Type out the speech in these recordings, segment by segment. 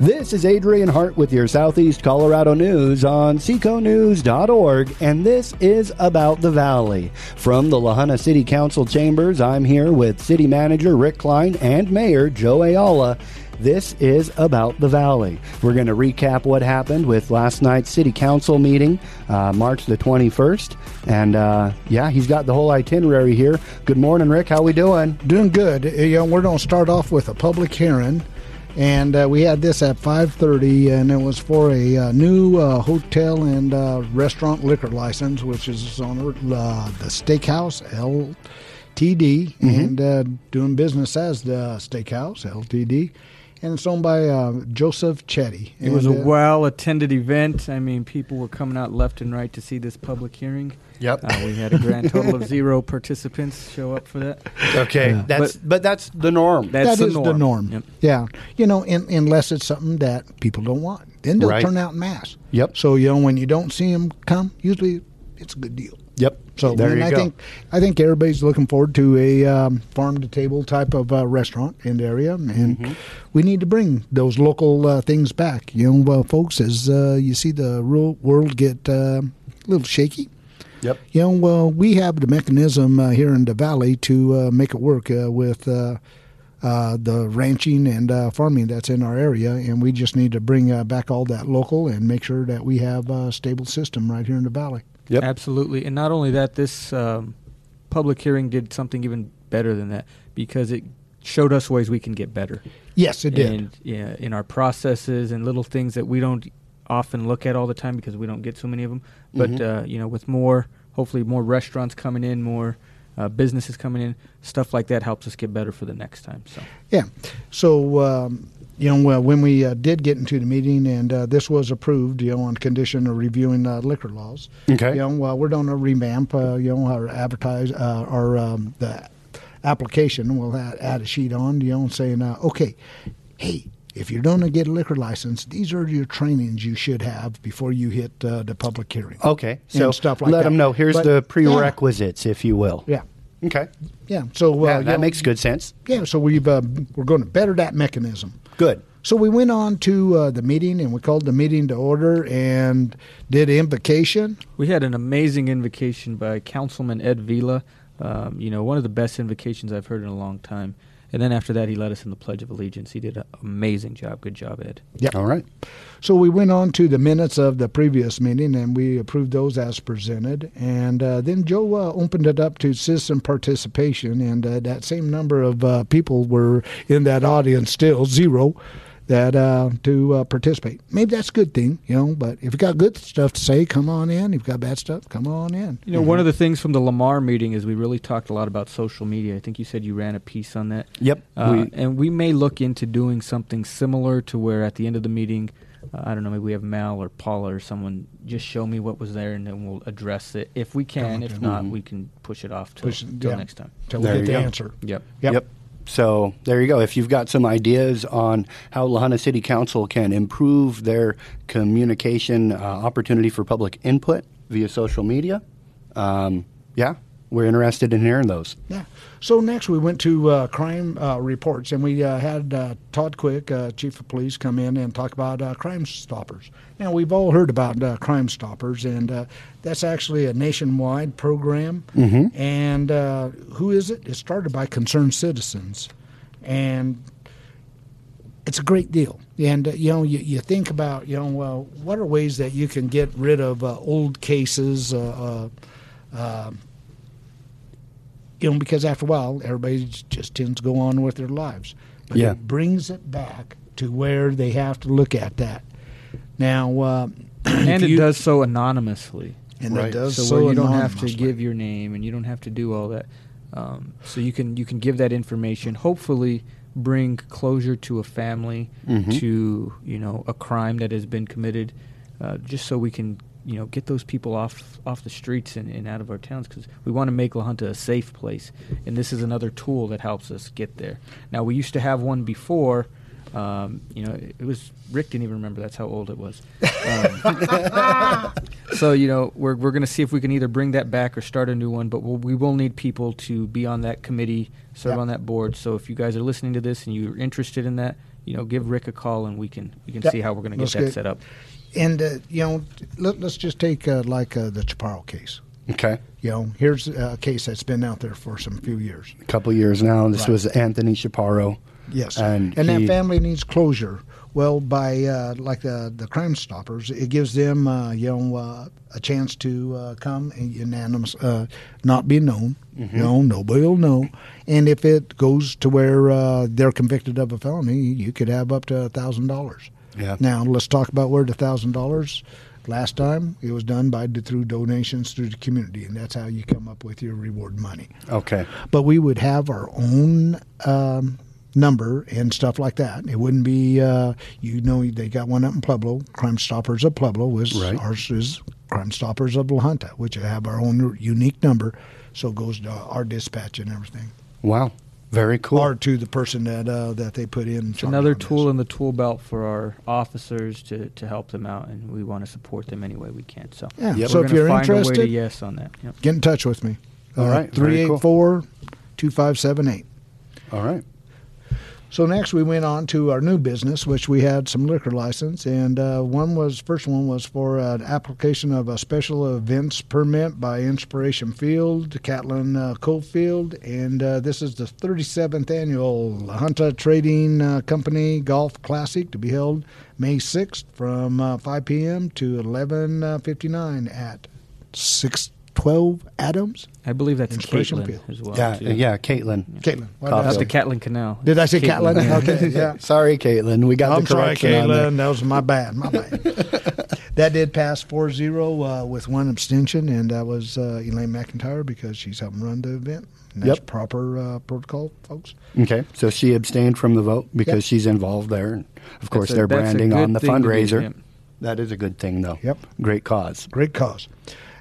This is Adrian Hart with your Southeast Colorado news on seconews.org, and this is about the Valley. From the La Junta City Council chambers, I'm here with City Manager Rick Klein and Mayor Joe Ayala. This is about the Valley. We're going to recap what happened with last night's City Council meeting, uh, March the 21st. And uh, yeah, he's got the whole itinerary here. Good morning, Rick. How we doing? Doing good. You know, we're going to start off with a public hearing and uh, we had this at 5.30 and it was for a uh, new uh, hotel and uh, restaurant liquor license which is on uh, the steakhouse ltd mm-hmm. and uh, doing business as the steakhouse ltd and it's owned by joseph chetty. It was a well-attended event. I mean people were coming out left and right to see this public hearing Yep. Uh, we had a grand total of zero participants show up for that. Okay, yeah. that's but, but, that's the norm. That's that the is norm. the norm. Yep. Yeah, you know, in, unless it's something that people don't want, then they'll right. turn out in mass. Yep. So you know, when you don't see them come, usually it's a good deal. Yep. So there you I go. think I think everybody's looking forward to a um, farm to table type of uh, restaurant in the area, and mm-hmm. we need to bring those local uh, things back. You know, uh, folks, as uh, you see the real world get uh, a little shaky Yep. You know, well, we have the mechanism uh, here in the valley to uh, make it work uh, with uh, uh, the ranching and uh, farming that's in our area, and we just need to bring back all that local and make sure that we have a stable system right here in the valley. Yep. Absolutely. And not only that, this um, public hearing did something even better than that because it showed us ways we can get better. Yes, it did. And yeah, in our processes and little things that we don't often look at all the time because we don't get so many of them. But mm-hmm. uh, you know, with more, hopefully, more restaurants coming in, more uh, businesses coming in, stuff like that helps us get better for the next time. So yeah, so. Um, you know, uh, when we uh, did get into the meeting, and uh, this was approved, you know, on condition of reviewing uh, liquor laws. Okay. You know, well, we're doing a revamp, uh, you know, our advertise, uh, our um, the application. We'll add, add, a sheet on, you know, saying, okay, hey, if you're going to get a liquor license, these are your trainings you should have before you hit uh, the public hearing. Okay, so stuff like let that. them know. Here's but, the prerequisites, yeah. if you will. Yeah. Okay. Yeah. So uh, yeah, that know, makes good sense. Yeah. So we've uh, we're going to better that mechanism. Good. So we went on to uh, the meeting and we called the meeting to order and did invocation. We had an amazing invocation by Councilman Ed Vila. Um, you know, one of the best invocations I've heard in a long time. And then after that, he led us in the Pledge of Allegiance. He did an amazing job. Good job, Ed. Yeah. All right. So we went on to the minutes of the previous meeting and we approved those as presented. And uh, then Joe uh, opened it up to citizen participation, and uh, that same number of uh, people were in that audience still, zero that uh, to uh, participate. Maybe that's a good thing, you know. But if you got good stuff to say, come on in. If you got bad stuff, come on in. You know, mm-hmm. one of the things from the Lamar meeting is we really talked a lot about social media. I think you said you ran a piece on that. Yep. Uh, we, and we may look into doing something similar to where at the end of the meeting. Uh, I don't know. Maybe we have Mal or Paula or someone just show me what was there, and then we'll address it if we can. If not, mm-hmm. we can push it off till, till yeah. next time. Till we get the go. answer. Yep. Yep. yep. So there you go. If you've got some ideas on how La Junta City Council can improve their communication uh, opportunity for public input via social media, um, yeah, we're interested in hearing those. Yeah. So next we went to uh, crime uh, reports, and we uh, had uh, Todd Quick, uh, chief of police, come in and talk about uh, Crime Stoppers. Now we've all heard about Crime Stoppers, and that's actually a nationwide program. Mm-hmm. And who is it? It started by concerned citizens, and it's a great deal. And uh, you know, you, you think about you know, well, what are ways that you can get rid of uh, old cases? Uh, you know, because after a while, everybody just tends to go on with their lives. But yeah. it brings it back to where they have to look at that. Now, uh, and it you, does so anonymously. And right. it does so, so where you don't have to give your name and you don't have to do all that. Um, so you can you can give that information. Hopefully, bring closure to a family, mm-hmm. to you know a crime that has been committed, uh, just so we can you know get those people off off the streets and, and out of our towns because we want to make La Junta a safe place, and this is another tool that helps us get there. Now we used to have one before. Um, you know, it, was Rick didn't even remember. That's how old it was. Um, so you know, we're we're going to see if we can either bring that back or start a new one. But we'll, we will need people to be on that committee, serve yep. on that board. So if you guys are listening to this and you're interested in that, you know, give Rick a call and we can we can Yeah. see how we're going to get Let's that get- set up. And uh, you know, let, let's just take uh, like uh, the Chaparro case. Okay. You know, here's a case that's been out there for some few years. A couple years now. This Right. was Anthony Chaparro. Yes, And and he- that family needs closure. Well, by uh, like the the Crime Stoppers, it gives them uh, you know uh, a chance to uh, come and unanimous, uh, not be known. Mm-hmm. You know, nobody will know. And if it goes to where uh, they're convicted of a felony, you could have up to a thousand dollars. Yeah. Now let's talk about where the thousand dollars. Last time it was done by through donations through the community, and that's how you come up with your reward money Okay. but we would have our own um, number and stuff like that. It wouldn't be, uh, you know, they got one up in Pueblo, Crime Stoppers of Pueblo. Was Right. ours is Crime Stoppers of La Junta, which have our own unique number, so it goes to our dispatch and everything, Wow. Very cool. or to the person that uh, that they put in. It's another tool in the tool belt for our officers to, to help them out, and we want to support them any way we can. So, Yeah. Yep. So if you're find a way to interested, yes on that. Yep. get in touch with me. All right. Very cool. 384 2578. All right. So next we went on to our new business, which we had some liquor license, and uh, one was first one was for an application of a special events permit by Inspiration Field, Catlin uh, Coalfield, and uh, this is the 37th annual Junta Trading uh, Company Golf Classic to be held May 6th from uh, 5 p.m. to 11:59 at 612 Adams. I believe that's Caitlin Field. as well. yeah. too. Yeah. Caitlin. Caitlin, why Coffee. Not did the I say- Catlin Canal. Did I say Caitlin. Catlin? Yeah. Okay, yeah. Sorry, Caitlin. We got I'm the sorry, correction on there. Caitlin. That was my bad. My bad. that did pass 4 0 uh, with one abstention, and that was uh, Elaine McIntyre because she's helping run the event. That's Yep. proper uh, protocol, folks. Okay. So she abstained from the vote because Yep. she's involved there. And of course, a- they're branding on the thing to do, fundraiser. That is a good thing, though. Yep. Great cause. Great cause.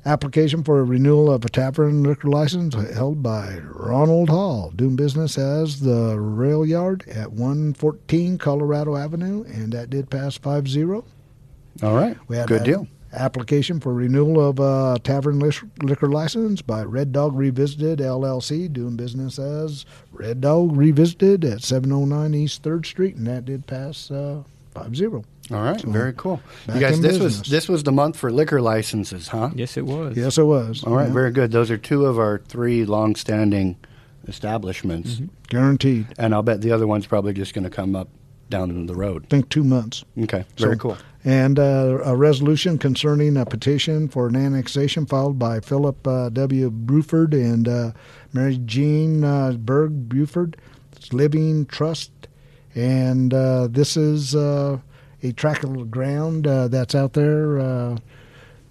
Application for a renewal of a tavern liquor license held by Ronald Hall, doing business as the Rail Yard at 114 Colorado Avenue, and that did pass 5 0. All right. We had Good deal. Application for renewal of a tavern liquor license by Red Dog Revisited LLC, doing business as Red Dog Revisited at 709 East Third Street, and that did pass uh, 5-0. All right. So, Very cool. You guys, in this was this was the month for liquor licenses, huh? Yes, it was. Yes, it was. All right. Yeah. Very good. Those are two of our three long-standing establishments, Mm-hmm. Guaranteed. and I'll bet the other one's probably just going to come up down the road. I think two months. Okay. Very So- cool. And uh, a resolution concerning a petition for an annexation filed by Philip uh, W. Bruford and uh, Mary Jean uh, Berg Buford. Living Trust. And uh, this is uh, a tract of ground uh, that's out there uh,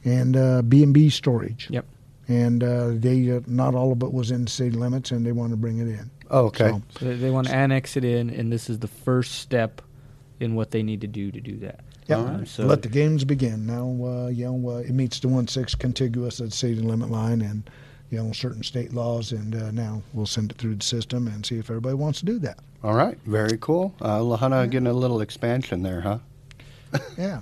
and uh, B&B storage. Yep. And uh, they uh, not all of it was in city limits, and they want to bring it in. Oh, okay. So, So they, they want to annex it in, and this is the first step in what they need to do to do that. Yeah, Um, right. so let the games begin. Now, uh, you know, uh, it meets the one six contiguous at city limit line, and you know certain state laws. And uh, now we'll send it through the system and see if everybody wants to do that. All right. Very cool. Uh, La Junta getting a little expansion there, huh? Yeah.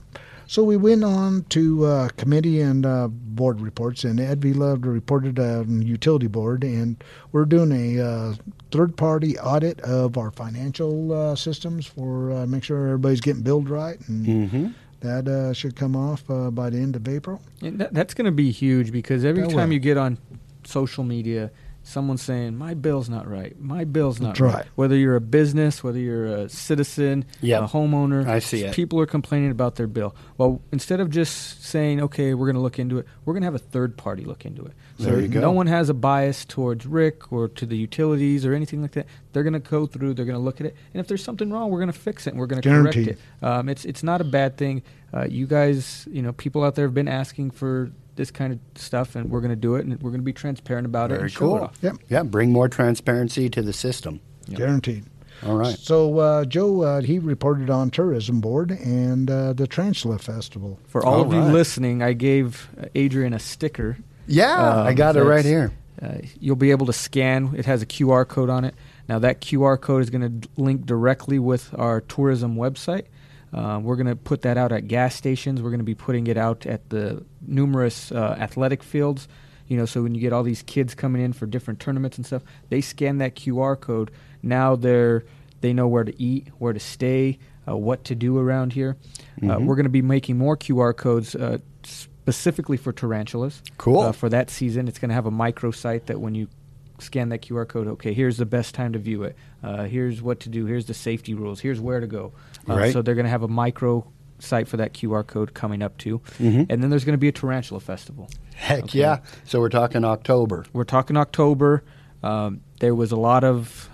So we went on to uh, committee and uh, board reports, and Ed V. Love reported on utility board, and we're doing a uh, third-party audit of our financial uh, systems for uh, make sure everybody's getting billed right, and Mm-hmm. that uh, should come off uh, by the end of April. And that, that's going to be huge because every That time will. you get on social media, someone's saying, My bill's not right. My bill's not right. right. Whether you're a business, whether you're a citizen, Yep. a homeowner, I see it. people are complaining about their bill. Well, instead of just saying, Okay, we're going to look into it, we're going to have a third party look into it. So There you go. no one has a bias towards Rick or to the utilities or anything like that. They're going to go through, they're going to look at it, and if there's something wrong, we're going to fix it and we're going to correct it. Um, it's it's not a bad thing. Uh, you guys, you know, people out there have been asking for this kind of stuff, and we're going to do it, and we're going to be transparent about it. Very and show it cool. off. Yep. Yeah. Bring more transparency to the system. Yep. Guaranteed. All right. So uh, Joe, uh, he reported on tourism board and uh, the Tarantula Festival. For all, All of you listening, I gave uh, Adrian a sticker. Yeah, I Um, got it right here. Uh, you'll be able to scan. It has a QR code on it. Now that QR code is going to link directly with our tourism website. Uh, we're going to put that out at gas stations. We're going to be putting it out at the numerous uh, athletic fields. You know, so when you get all these kids coming in for different tournaments and stuff, they scan that QR code. Now they're they know where to eat, where to stay, uh, what to do around here. Uh, Mhm. we're going to be making more QR codes uh, specifically for tarantulas. Cool. Uh, for that season, it's going to have a microsite that when you scan that QR code, okay, here's the best time to view it. Uh, here's what to do. Here's the safety rules. Here's where to go. Uh, Right. So they're going to have a micro site for that QR code coming up too. Mhm. And then there's going to be a tarantula festival. Heck Okay. yeah! So we're talking October. We're talking October. Um, there was a lot of,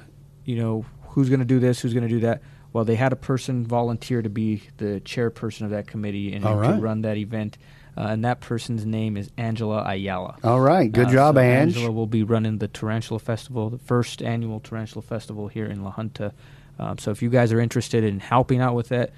you know, who's going to do this, who's going to do that. Well, they had a person volunteer to be the chairperson of that committee and All to run that event. Uh, and that person's name is Angela Ayala. All right, good Uh, job, so Ange. Angela will be running the Tarantula Festival, the first annual Tarantula Festival here in La Junta. Um, so if you guys are interested in helping out with that,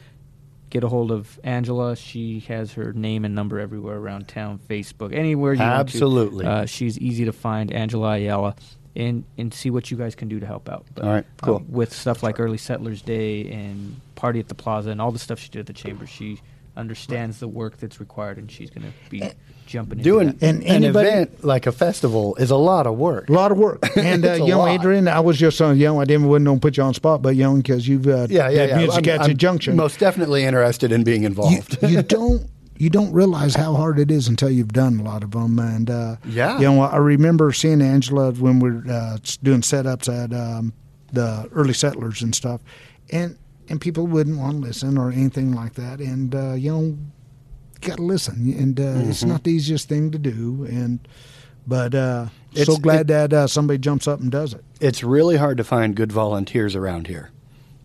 get a hold of Angela. She has her name and number everywhere around town, Facebook, anywhere you Absolutely. want to. Uh, she's easy to find, Angela Ayala, and and see what you guys can do to help out. But, All right, cool. um, with stuff like Early Settlers Day and Party at the Plaza and all the stuff she did at the chamber, she understands the work that's required, and she's going to be jumping into Doing that. And an anybody- event like a festival is a lot of work. A lot of work. And, uh, It's a you know, lot. Adrian, I was just, uh, you know, I didn't, wouldn't want to put you on the spot, but, young because you've uh, Yeah, yeah, had yeah. music I'm- at the junction. Most definitely interested in being you, involved. you don't you don't realize how hard it is until you've done a lot of them. And uh, Yeah. you know, I remember seeing Angela when we are uh, doing setups at um, the early settlers and stuff, and and people wouldn't want to listen or anything like that. And uh, you know, got to listen, and uh, it's Mm-hmm. not the easiest thing to do. And but uh, It's- so glad that uh, somebody jumps up and does it. it's really hard to find good volunteers around here.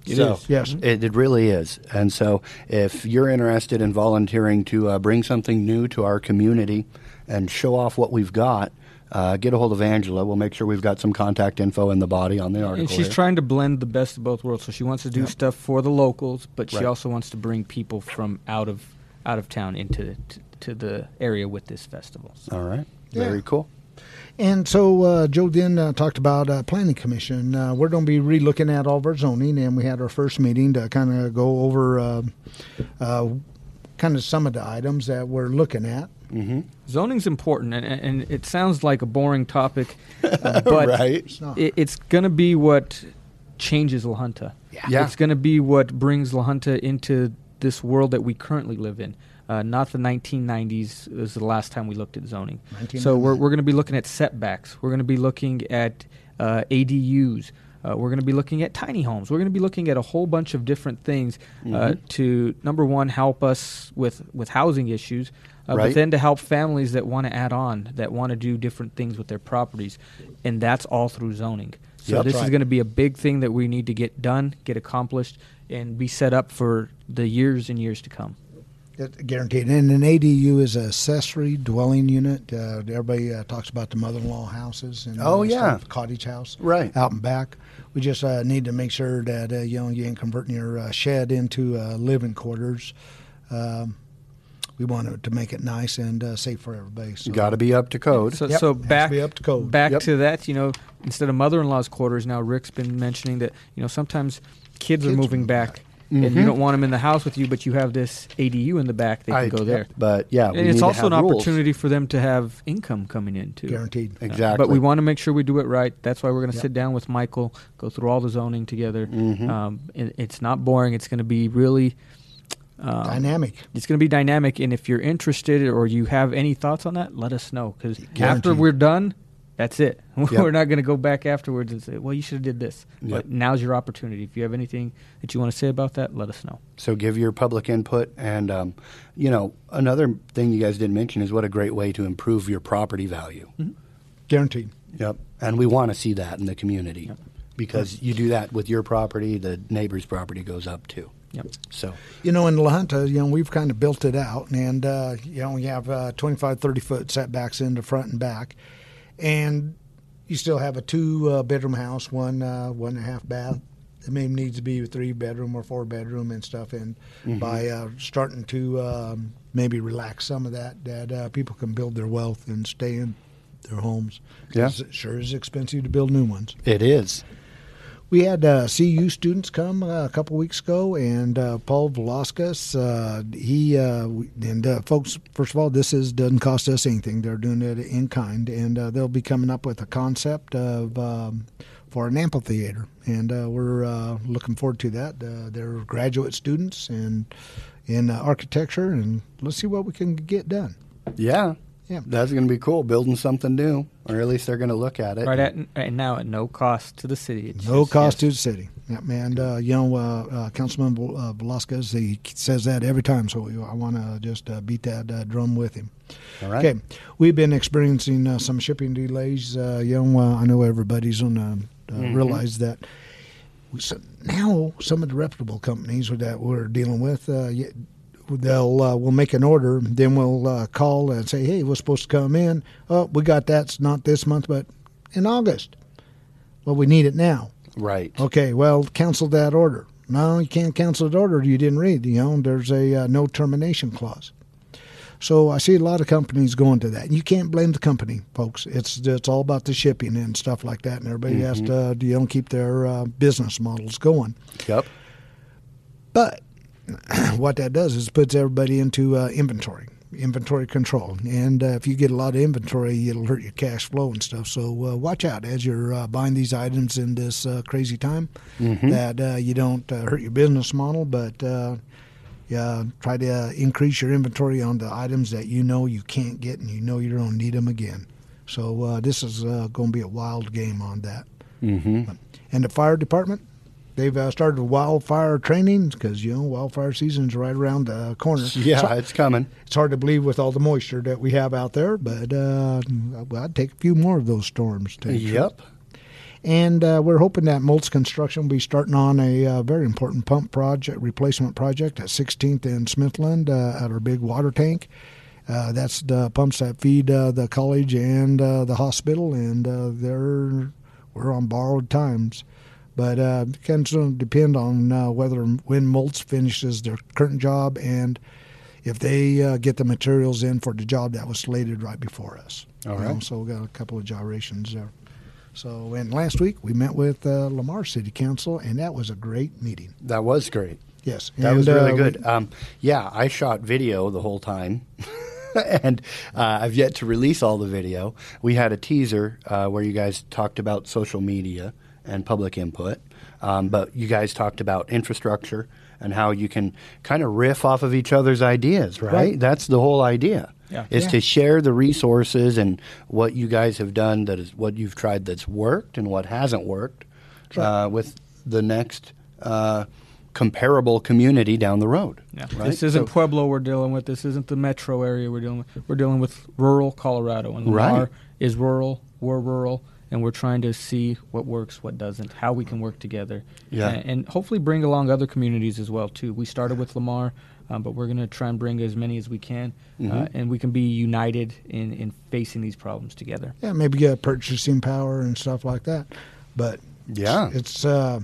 It so, is. Yes. It, it really is. And so, if you're interested in volunteering to uh, bring something new to our community and show off what we've got, uh, get a hold of Angela. We'll make sure we've got some contact info in the body on the article. And she's here. trying to blend the best of both worlds. So she wants to do stuff for the locals, but she Right. also wants to bring people from out of out of town into to, to the area with this festival. So All right. Yeah. Very cool. And so uh, Joe then uh, talked about uh, planning commission. Uh, we're going to be re-looking at all of our zoning, and we had our first meeting to kind of go over uh, uh, kind of some of the items that we're looking at. Mm-hmm. zoning's important, and, and it sounds like a boring topic, uh, but right. It's it, it's going to be what changes La Junta. Yeah. It's going to be what brings La Junta into this world that we currently live in. Uh, not the 1990s is the last time we looked at zoning. So we're, we're going to be looking at setbacks. We're going to be looking at uh, ADUs. Uh, we're going to be looking at tiny homes. We're going to be looking at a whole bunch of different things uh, Mhm. to number one help us with with housing issues, uh, Right. but then to help families that want to add on, that want to do different things with their properties, and that's all through zoning. So Yep. this is going to be a big thing that we need to get done, get accomplished, and be set up for the years and years to come. It- guaranteed. And an ADU is a accessory dwelling unit. Uh, everybody uh, talks about the mother-in-law houses and Oh, yeah. stuff, cottage house, Right. out and back. We just uh, need to make sure that uh, you know you ain't converting your uh, shed into uh, living quarters. Um, we want it to make it nice and uh, safe for everybody. So. Got to be up to code. So, Yep, so has to back be up to code. back Yep. to that, you know, instead of mother-in-law's quarters, now Rick's been mentioning that you know sometimes kids, are moving move back, Mhm. and you don't want them in the house with you, but you have this ADU in the back; they can I- go there. But yeah, it's also an rules. opportunity for them to have income coming in too. guaranteed. Exactly. But we want to make sure we do it right. That's why we're going to Yep. sit down with Michael, go through all the zoning together. Mhm. Um, and it's not boring. It's going to be really um, Dynamic. It's going to be dynamic. And if you're interested or you have any thoughts on that, let us know. Because after we're done, that's it. Yep. We're not going to go back afterwards and say, "Well, you should have did this." Yep. But now's your opportunity. If you have anything that you want to say about that, let us know. So give your public input, and um, you know another thing you guys didn't mention is what a great way to improve your property value. Guaranteed. Yep, and we want to see that in the community Yep. because you do that with your property, the neighbor's property goes up too. Yep. So You know, in La Junta, you know, we've kind of built it out, and uh, you know, we have uh, 25, 30 foot setbacks in the front and back, and you still have a two uh, bedroom house, one uh, one and a half bath. It maybe needs to be a three bedroom or four bedroom and stuff. And by uh, starting to um, maybe relax some of that, that uh, people can build their wealth and stay in their homes. Yeah. it sure is expensive to build new ones. it is. We had uh, CU students come uh, a couple weeks ago, and uh, Paul Velasquez. Uh, he uh, and uh, folks. First of all, this is doesn't cost us anything. They're doing it in kind, and they'll be coming up with a concept of um, for an amphitheater, and we're looking forward to that. They're graduate students and in architecture, and let's see what we can get done. Yeah. Yeah. That's going to be cool, building something new, or at least they're going to look at it. Right at and now at no cost to the city. It's No just- cost yes. to the city. Yeah, and uh, you know, uh, uh, Councilman uh, Velasquez, he says that every time, so I want to just uh, beat that uh, drum with him. All right. Okay, we've been experiencing uh, some shipping delays. Uh, you know, uh, I know everybody's on uh, uh, Mhm. realize that. So now, some of the reputable companies that we're dealing with, uh, y- they'll uh, we'll make an order, then we'll uh, call and say, "Hey, we're supposed to come in. Oh, we got that. It's not this month, but in August. Well, we need it now. Right. Okay, well, cancel that order. No, you can't cancel that order. You didn't read. You know, there's a uh, no termination clause. So I see a lot of companies going to that. And you can't blame the company, folks. It's it's all about the shipping and stuff like that, and everybody has to you know keep their uh, business models going. Yep. But what that does is puts everybody into uh, inventory, inventory control. And uh, if you get a lot of inventory, it'll hurt your cash flow and stuff. So uh, watch out as you're uh, buying these items in this uh, crazy time that uh, you don't uh, hurt your business model, but uh, yeah, try to uh, increase your inventory on the items that you know you can't get and you know you don't need them again. So uh, this is uh, going to be a wild game on that. Mm-hmm. And the fire department, they've uh, started wildfire training because you know wildfire season's right around the corner. Yeah, So it's coming. it's hard to believe with all the moisture that we have out there, but uh, I'd take a few more of those storms. to tell you the truth. Yep. And uh, we're hoping that Moltz Construction will be starting on a uh, very important pump project, replacement project at 16th and Smithland uh, at our big water tank. Uh, that's the pumps that feed uh, the college and uh, the hospital, and uh, they're we're on borrowed times. But uh, it's going to depend on uh, whether when Moltz finishes their current job and if they uh, get the materials in for the job that was slated right before us. All know, so we got a couple of gyrations there. So, and last week we met with uh, Lamar City Council, and that was a great meeting. That was great. Yes, That and, was really uh, good. Um, yeah, I shot video the whole time. and uh, I've yet to release all the video. We had a teaser uh, where you guys talked about social media and public input, um, but you guys talked about infrastructure and how you can kind of riff off of each other's ideas, right? Right. That's the whole idea. Yeah. Is Yeah. to share the resources and what you guys have done that is what you've tried that's worked and what hasn't worked right. uh, with the next uh, comparable community down the road. Yeah. Right? This isn't So- Pueblo we're dealing with. This isn't the metro area we're dealing with. We're dealing with rural Colorado. And Right. Lamar is rural. We're rural. And we're trying to see what works, what doesn't, how we can work together. Yeah. And, and hopefully bring along other communities as well, too. We started with Lamar, um, but we're going to try and bring as many as we can. Uh, Mhm. and we can be united in, in facing these problems together. yeah, maybe get purchasing power and stuff like that. But Yeah. it's uh,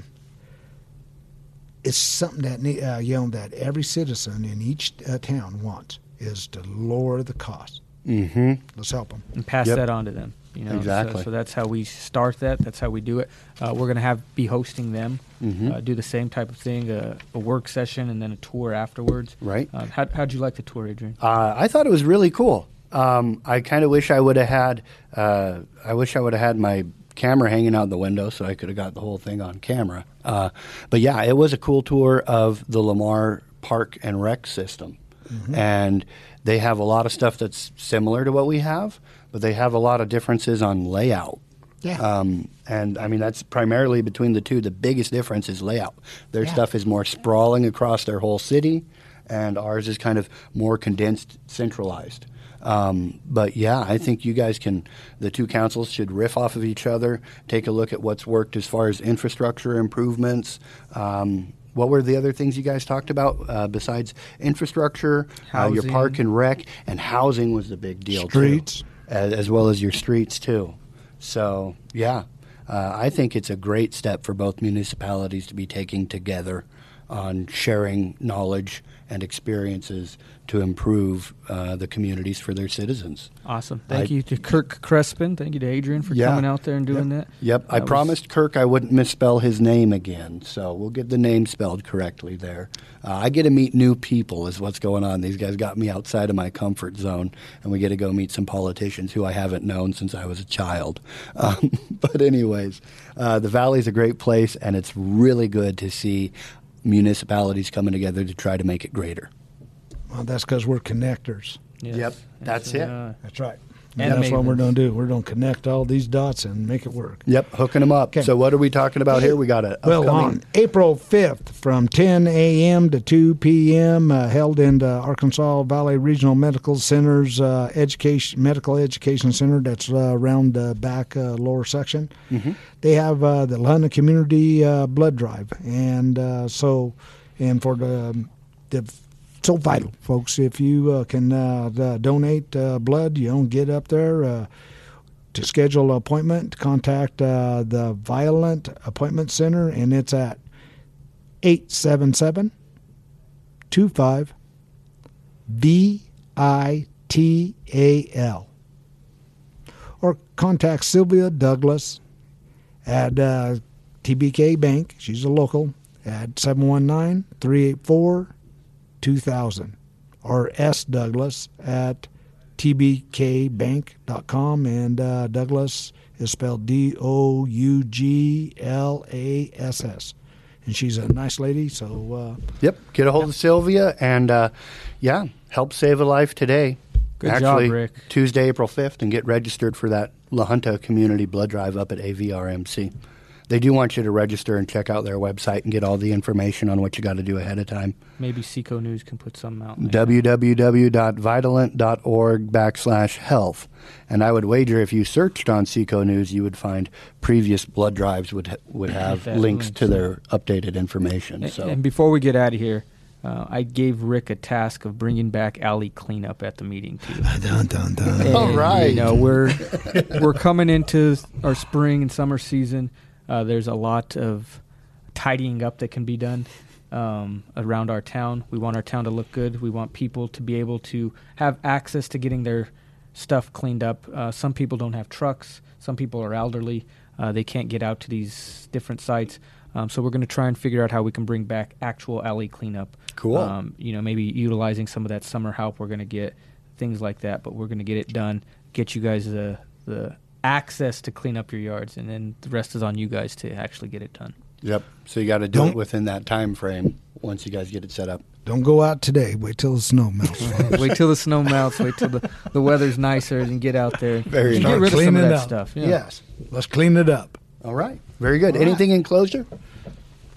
it's something that ne- uh, you know that every citizen in each uh, town wants is to lower the cost. Mm-hmm. Let's help them. and pass Yep. that on to them. You know, So- Exactly. So, that's how we start that. That's how we do it. Uh, we're going to have be hosting them, Mhm. uh, do the same type of thing, uh, a work session and then a tour afterwards. Right. Uh, how how'd you like the tour, Adrian? Uh, I thought it was really cool. Um, I kind of wish I would have had. Uh, I wish I would have had my camera hanging out the window so I could have got the whole thing on camera. Uh, but yeah, it was a cool tour of the Lamar Park and Rec system, and they have a lot of stuff that's similar to what we have, but they have a lot of differences on layout. Yeah. Um, and I mean, that's primarily between the two. The biggest difference is layout. Their Yeah. stuff is more sprawling across their whole city, and ours is kind of more condensed, centralized. Um, but yeah, I think you guys can, the two councils should riff off of each other, take a look at what's worked as far as infrastructure improvements. Um, what were the other things you guys talked about uh, besides infrastructure, uh, your park and rec, and housing was the big deal Streets. too, as, as well as your streets too. So yeah, uh, I think it's a great step for both municipalities to be taking together on sharing knowledge and experiences to improve uh, the communities for their citizens. Awesome. Thank I- you to Kirk Crespin. Thank you to Adrian for Yeah. coming out there and doing Yep. that. Yep, I was- promised Kirk I wouldn't misspell his name again, so we'll get the name spelled correctly there. Uh, I get to meet new people, is what's going on. These guys got me outside of my comfort zone, and we get to go meet some politicians who I haven't known since I was a child. Um, but, anyways, uh, the Valley's a great place, and it's really good to see municipalities coming together to try to make it greater. Well, that's because we're connectors. Yes. Yep, that's Yes, it. That's right. And that's what we're going to do. We're going to connect all these dots and make it work. Yep, hooking them up. Okay. So, what are we talking about here? We got a Well, on April 5th from 10 a.m. to 2 p.m., uh, held in the Arkansas Valley Regional Medical Center's uh, education medical education center that's uh, around the back uh, lower section. They have uh, the La Junta Community uh, Blood Drive, and uh, so and for the the so vital, folks. If you uh, can uh, the donate uh, blood, you don't get up there. Uh, to schedule an appointment, contact uh, the Vitalant Appointment Center, and it's at 877 25 V I T A L. Or contact Sylvia Douglas at TBK Bank, she's a local, at 719 384 2000. Or S. Douglas at tbkbank.com and uh, Douglas is spelled D O U G L A S S. And she's a nice lady, so uh, Yep. Get a hold of Sylvia and uh, yeah, help save a life today. Good job, Actually, Rick. Tuesday, April 5th, and get registered for that La Junta Community Blood Drive up at AVRMC. They do want you to register and check out their website and get all the information on what you got to do ahead of time. Maybe Seco News can put something out. there. www.vitalant.org backslash health. And I would wager if you searched on Seco News, you would find previous blood drives would ha- would have links links. to their updated information. And- So And before we get out of here, uh, I gave Rick a task of bringing back alley cleanup at the meeting too. dun dun dun. And, right. You know, we're we're coming into our spring and summer season. Uh, there's a lot of tidying up that can be done um, around our town. We want our town to look good. We want people to be able to have access to getting their stuff cleaned up. Uh, some people don't have trucks. Some people are elderly. Uh, they can't get out to these different sites. Um, so we're going to try and figure out how we can bring back actual alley cleanup. Cool. Um, you know, maybe utilizing some of that summer help we're going to get, things like that. But we're going to get it done, get you guys the the access to clean up your yards, and then the rest is on you guys to actually get it done. Yep. So you got to do Don't- it within that time frame once you guys get it set up. Don't go out today. Wait till the snow melts. wait till the snow melts. Wait till the, the weather's nicer and get out there. Very and nice. get rid of some Clean of it that up. stuff. Yeah. Yes. Let's clean it up. All right. Very good. All right. Anything in closure?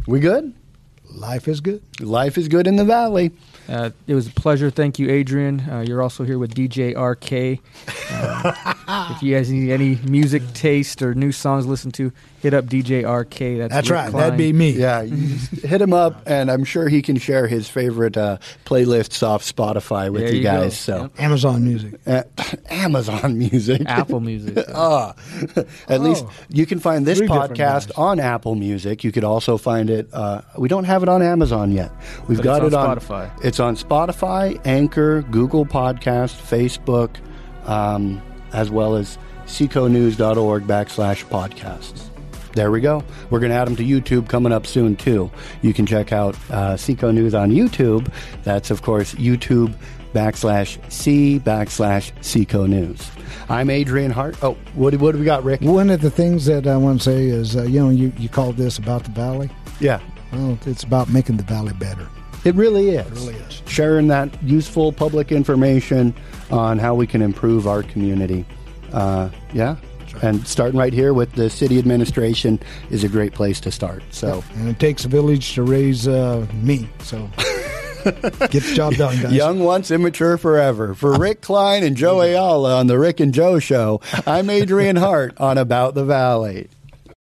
We good? Life is good. Life is good in the valley. Uh, it was a pleasure. Thank you, Adrian. Uh, you're also here with DJ RK. Uh, if you guys need any music taste or new songs to listen to, hit up DJ RK. That's, That's Rick right. Klein. That'd be me. Yeah, hit him up, and I'm sure he can share his favorite uh, playlists off Spotify with There you you go. guys. So, Amazon Music. Uh, Amazon Music, Apple Music. ah, at least Oh. you can find this Three podcast on Apple Music. You could also find it. Uh, we don't have it on Amazon yet. We've But got it's it on on Spotify. It's on Spotify, Anchor, Google Podcast, Facebook, um, as well as seconews.org backslash podcasts. There we go. We're going to add them to YouTube coming up soon, too. You can check out uh, Seco News on YouTube. That's, of course, YouTube backslash C backslash Seco News. I'm Adrian Hart. Oh, what, what do we got, Rick? One of the things that I want to say is, uh, you know, you, you called this about the valley. Yeah, Well, it's about making the valley better. It really is. really is. Sharing that useful public information on how we can improve our community. Uh, yeah. And starting right here with the city administration is a great place to start. So, And it takes a village to raise uh, me. So get the job done, guys. young once, immature forever. For Rick Klein and Joe Ayala on the Rick and Joe Show, I'm Adrian Hart on About the Valley.